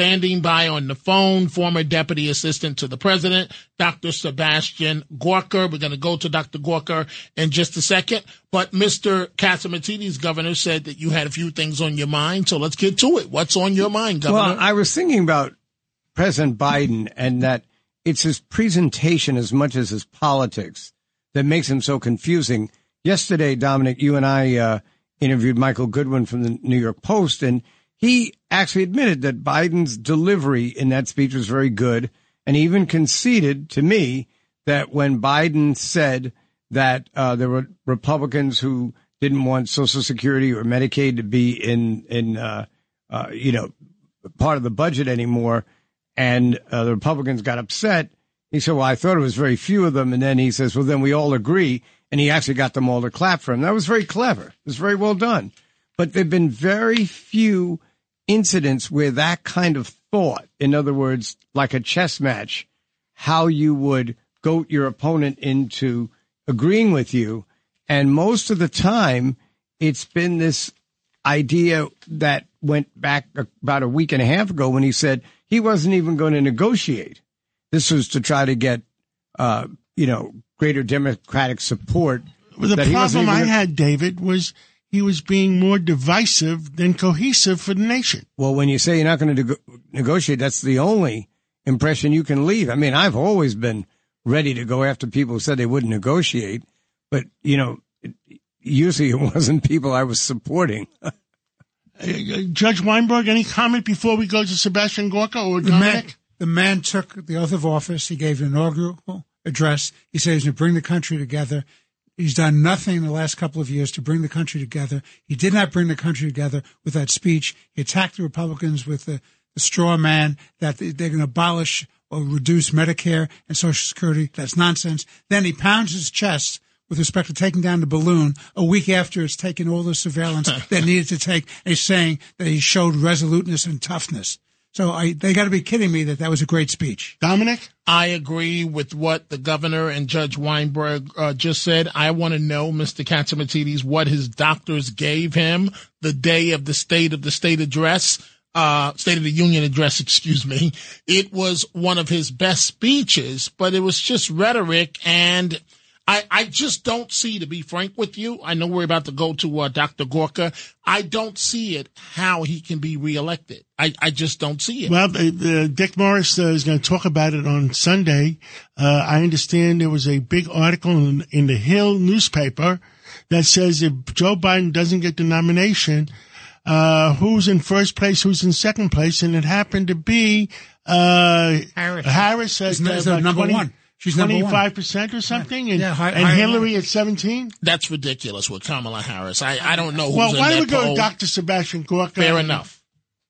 Standing by on the phone, former deputy assistant to the president, Dr. Sebastian Gorka. We're going to go to Dr. Gorka in just a second. But Mr. Catsimatidis, governor, said that you had a few things on your mind. So let's get to it. What's on your mind, governor? Well, I was thinking about President Biden and that it's his presentation as much as his politics that makes him so confusing. Yesterday, Dominic, you and I uh, interviewed Michael Goodwin from the New York Post, and he actually admitted that Biden's delivery in that speech was very good, and even conceded to me that when Biden said that uh, there were Republicans who didn't want Social Security or Medicaid to be in in uh, uh, you know part of the budget anymore, and uh, the Republicans got upset. He said, "Well, I thought it was very few of them," and then he says, "Well, then we all agree," and he actually got them all to clap for him. That was very clever. It was very well done. But there've been very few incidents where that kind of thought, in other words, like a chess match, how you would goat your opponent into agreeing with you. And most of the time, it's been this idea that went back about a week and a half ago when he said he wasn't even going to negotiate. This was to try to get, uh, you know, greater Democratic support. Well, the problem I had, David, was he was being more divisive than cohesive for the nation. Well, when you say you're not going to negotiate, that's the only impression you can leave. I mean, I've always been ready to go after people who said they wouldn't negotiate, but you know, usually it wasn't people I was supporting. uh, Judge Weinberg, any comment before we go to Sebastian Gorka or the man, the man took the oath of office. He gave an inaugural address. He said he's going to bring the country together. He's done nothing in the last couple of years to bring the country together. He did not bring the country together with that speech. He attacked the Republicans with the, the straw man that they're going to abolish or reduce Medicare and Social Security. That's nonsense. Then he pounds his chest with respect to taking down the balloon a week after it's taken all the surveillance that needed to take. And he's saying that he showed resoluteness and toughness. So I, they got to be kidding me that that was a great speech. Dominic? I agree with what the governor and Judge Weinberg uh, just said. I want to know, Mr. Catsimatidis, what his doctors gave him the day of the State of the State address, uh, State of the Union address, excuse me. It was one of his best speeches, but it was just rhetoric and – I, I just don't see, to be frank with you, I know we're about to go to uh, Dr. Gorka. I don't see it how he can be reelected. I, I just don't see it. Well, uh, Dick Morris uh, is going to talk about it on Sunday. Uh, I understand there was a big article in, in, the Hill newspaper that says if Joe Biden doesn't get the nomination, uh, who's in first place, who's in second place, and it happened to be uh, Harris. Harris at number 20, one. She's twenty five percent or something, yeah. and, yeah, high, and high, Hillary at seventeen. That's ridiculous with Kamala Harris. I, I don't know. Who's well, why don't we go poll. to Dr. Sebastian Gorka? Fair enough.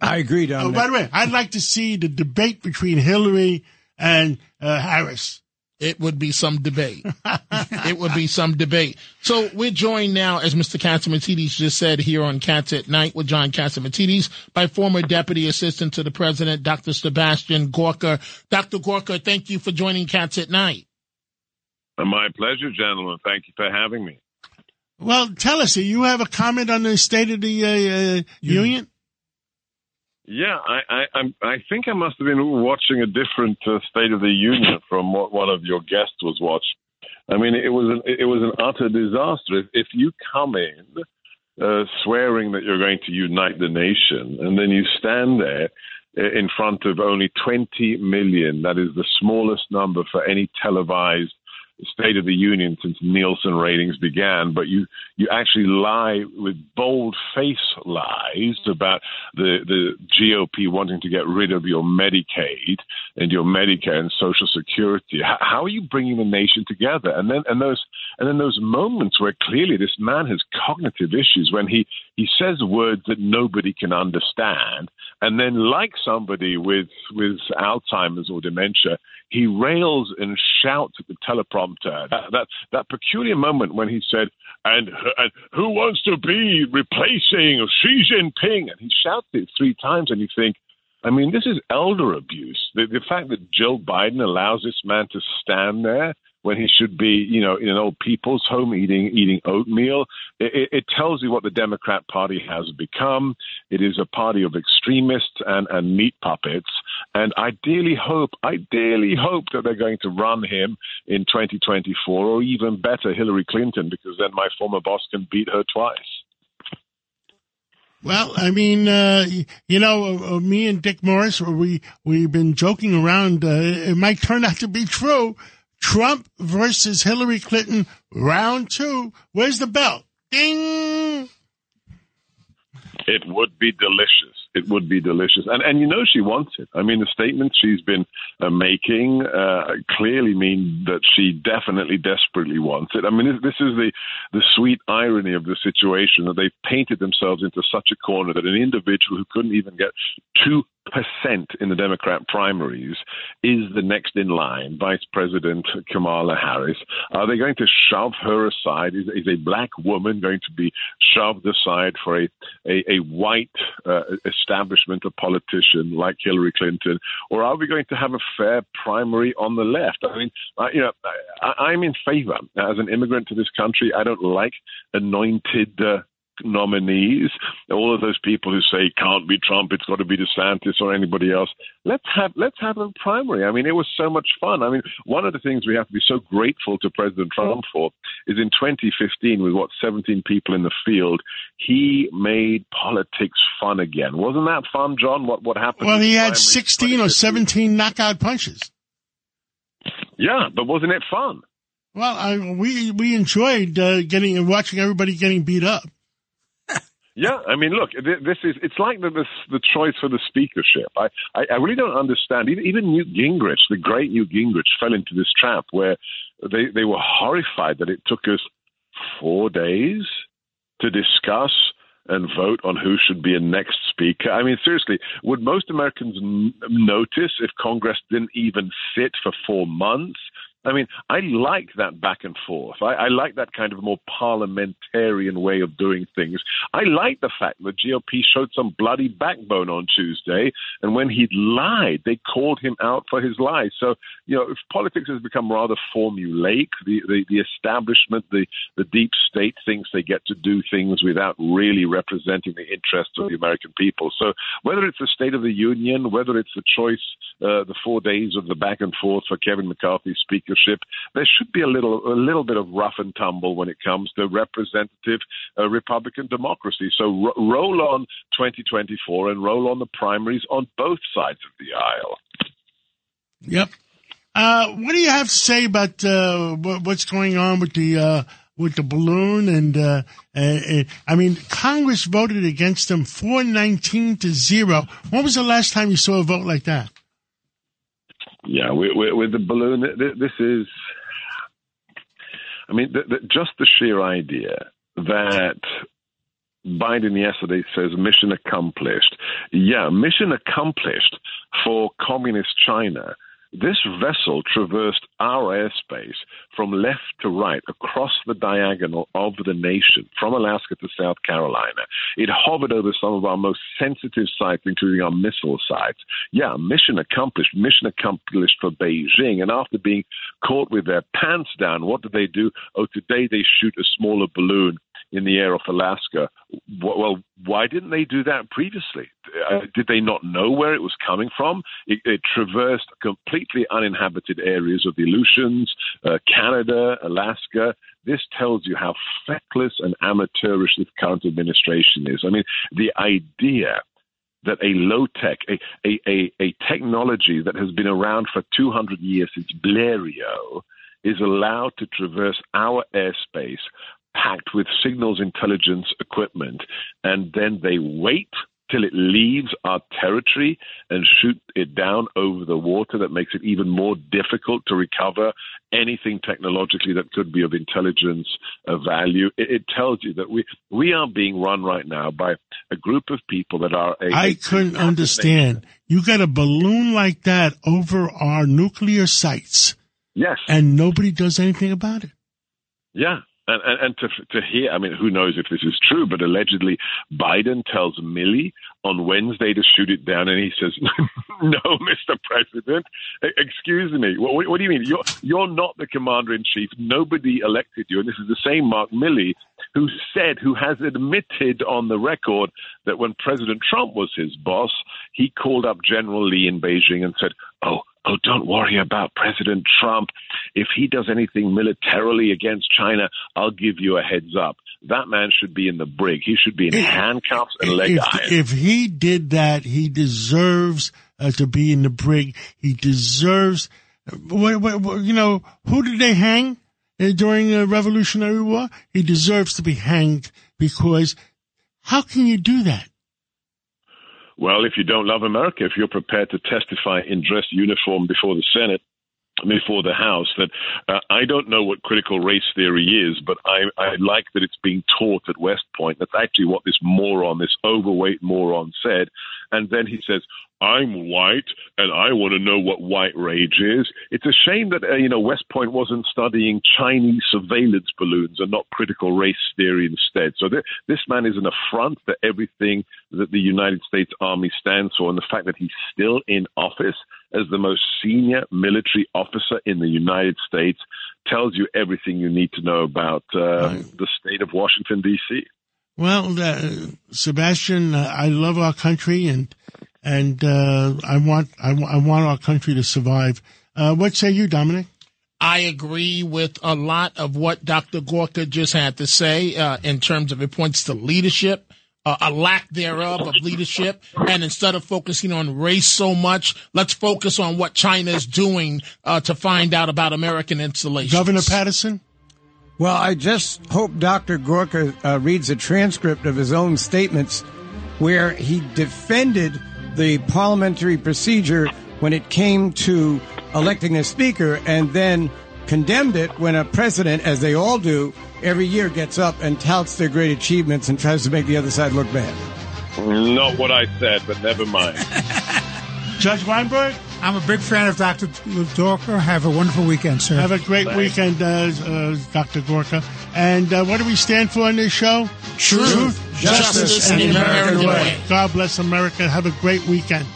I agree, Dominic. Oh, by the way, I'd like to see the debate between Hillary and uh, Harris. It would be some debate. it would be some debate. So we're joined now, as Mr. Catsimatidis just said here on Cats at Night with John Catsimatidis by former Deputy Assistant to the President, Dr. Sebastian Gorka. Dr. Gorka, thank you for joining Cats at Night. My pleasure, gentlemen. Thank you for having me. Well, tell us, you have a comment on the State of the uh, uh, Union? Yeah, I, I, I think I must have been watching a different uh, State of the Union from what one of your guests was watching. I mean, it was an, it was an utter disaster. If, if you come in uh, swearing that you're going to unite the nation, and then you stand there uh, in front of only 20 million, that is the smallest number for any televised State of the Union since Nielsen ratings began, but you you actually lie with bold face lies about the the GOP wanting to get rid of your Medicaid and your Medicare and Social Security. How, how are you bringing the nation together? And then and those and then those moments where clearly this man has cognitive issues when he he says words that nobody can understand, and then like somebody with with Alzheimer's or dementia, he rails and shouts at the teleprompter. That, that, that peculiar moment when he said, and, and who wants to be replacing Xi Jinping? And he shouts it three times, and you think, I mean, this is elder abuse. The, the fact that Joe Biden allows this man to stand there when he should be, you know, in an old people's home eating eating oatmeal. It, it tells you what the Democrat Party has become. It is a party of extremists and, and meat puppets. And I dearly hope, I dearly hope that they're going to run him in 2024, or even better, Hillary Clinton, because then my former boss can beat her twice. Well, I mean, uh, you know, uh, me and Dick Morris, we we've been joking around. Uh, it might turn out to be true. Trump versus Hillary Clinton, round two. Where's the bell? Ding. It would be delicious. It would be delicious, and and you know she wants it. I mean, the statements she's been uh, making uh, clearly mean that she definitely, desperately wants it. I mean, this, this is the the sweet irony of the situation that they've painted themselves into such a corner that an individual who couldn't even get two percent in the Democrat primaries is the next in line, Vice President Kamala Harris. Are they going to shove her aside? Is, is a black woman going to be shoved aside for a a, a white uh, establishment, a politician like Hillary Clinton, or are we going to have a fair primary on the left? I mean, I, you know, I, I'm in favor as an immigrant to this country. I don't like anointed. Uh, nominees, all of those people who say can't be Trump, it's got to be DeSantis or anybody else. Let's have let's have a primary. I mean, it was so much fun. I mean, one of the things we have to be so grateful to President Trump for is in 2015, with what 17 people in the field, he made politics fun again. Wasn't that fun, John? What what happened? Well, he had 16 or 17 knockout punches. Yeah, but wasn't it fun? Well, I, we we enjoyed uh, getting watching everybody getting beat up. Yeah, I mean, look, this is it's like the the, the choice for the speakership. I, I, I really don't understand. Even, even Newt Gingrich, the great Newt Gingrich, fell into this trap where they they were horrified that it took us four days to discuss and vote on who should be a next speaker. I mean, seriously, would most Americans n- notice if Congress didn't even sit for four months? I mean, I like that back and forth. I, I, like that kind of more parliamentarian way of doing things. I like the fact that GOP showed some bloody backbone on Tuesday, and when he lied, they called him out for his lies. So, you know, if politics has become rather formulaic, the, the, the establishment, the, the deep state thinks they get to do things without really representing the interests of the American people. So, whether it's the State of the Union, whether it's the choice, uh, the four days of the back and forth for Kevin McCarthy, Speaker there should be a little a little bit of rough and tumble when it comes to representative uh, Republican democracy. So ro- roll on 2024 and roll on the primaries on both sides of the aisle. Yep. Uh, what do you have to say about uh, what's going on with the uh, with the balloon? And uh, uh, I mean, Congress voted against them four nineteen to zero. When was the last time you saw a vote like that? Yeah, with, with the balloon, this is. I mean, the, the, just the sheer idea that Biden yesterday says mission accomplished. Yeah, mission accomplished for communist China this vessel traversed our airspace from left to right across the diagonal of the nation, from Alaska to South Carolina. It hovered over some of our most sensitive sites, including our missile sites. Yeah, mission accomplished, mission accomplished for Beijing. And after being caught with their pants down, what did they do? Oh, today they shoot a smaller balloon in the air off Alaska. Well, why didn't they do that previously? Uh, did they not know where it was coming from? It, it traversed completely uninhabited areas of the Aleutians, uh, Canada, Alaska. This tells you how feckless and amateurish this current administration is. I mean, the idea that a low tech, a, a, a, a technology that has been around for 200 years since Blériot, is allowed to traverse our airspace packed with signals intelligence equipment, and then they wait till it leaves our territory and shoot it down over the water that makes it even more difficult to recover anything technologically that could be of intelligence of value. It, it tells you that we we are being run right now by a group of people that are a, I couldn't understand. You got a balloon like that over our nuclear sites. Yes. And nobody does anything about it. Yeah. And, and, and to, to hear, I mean, who knows if this is true, but allegedly Biden tells Milley on Wednesday to shoot it down, and he says, "No, Mr. President, excuse me. What, what, do you mean? You're you're not the commander in chief. Nobody elected you." And this is the same Mark Milley who said, who has admitted on the record that when President Trump was his boss, he called up General Li in Beijing and said, "Oh." oh, don't worry about President Trump. If he does anything militarily against China, I'll give you a heads up. That man should be in the brig. He should be in handcuffs and leg if, irons. If he did that, he deserves uh, to be in the brig. He deserves. What, what, what, you know, who did they hang uh, during the Revolutionary War? He deserves to be hanged because how can you do that? Well, if you don't love America, if you're prepared to testify in dress uniform before the Senate, before the House, that uh, I don't know what critical race theory is, but I, I like that it's being taught at West Point. That's actually what this moron, this overweight moron said. And then he says, I'm white and I want to know what white rage is. It's a shame that uh, you know West Point wasn't studying Chinese surveillance balloons and not critical race theory instead. So th- this man is an affront to everything that the United States Army stands for, and the fact that he's still in office as the most senior military officer in the United States tells you everything you need to know about uh, right. the state of Washington D.C. Well, uh, Sebastian, uh, I love our country and and uh, I want I, I, want our country to survive. Uh, what say you, Dominic? I agree with a lot of what Dr. Gorka just had to say uh, in terms of it points to leadership. Uh, a lack thereof of leadership. And instead of focusing on race so much, let's focus on what China is doing uh, to find out about American installations. Governor Paterson? Well, I just hope Dr. Gorka uh, reads a transcript of his own statements where he defended the parliamentary procedure when it came to electing a speaker and then condemned it when a president, as they all do, every year gets up and touts their great achievements and tries to make the other side look bad. Not what I said, but never mind. Judge Weinberg? I'm a big fan of Dr. Gorka. Have a wonderful weekend, sir. Have a great Thanks. weekend, uh, uh, Dr. Gorka. And uh, what do we stand for on this show? Truth, Truth justice, justice, and the American, American way. way. God bless America. Have a great weekend.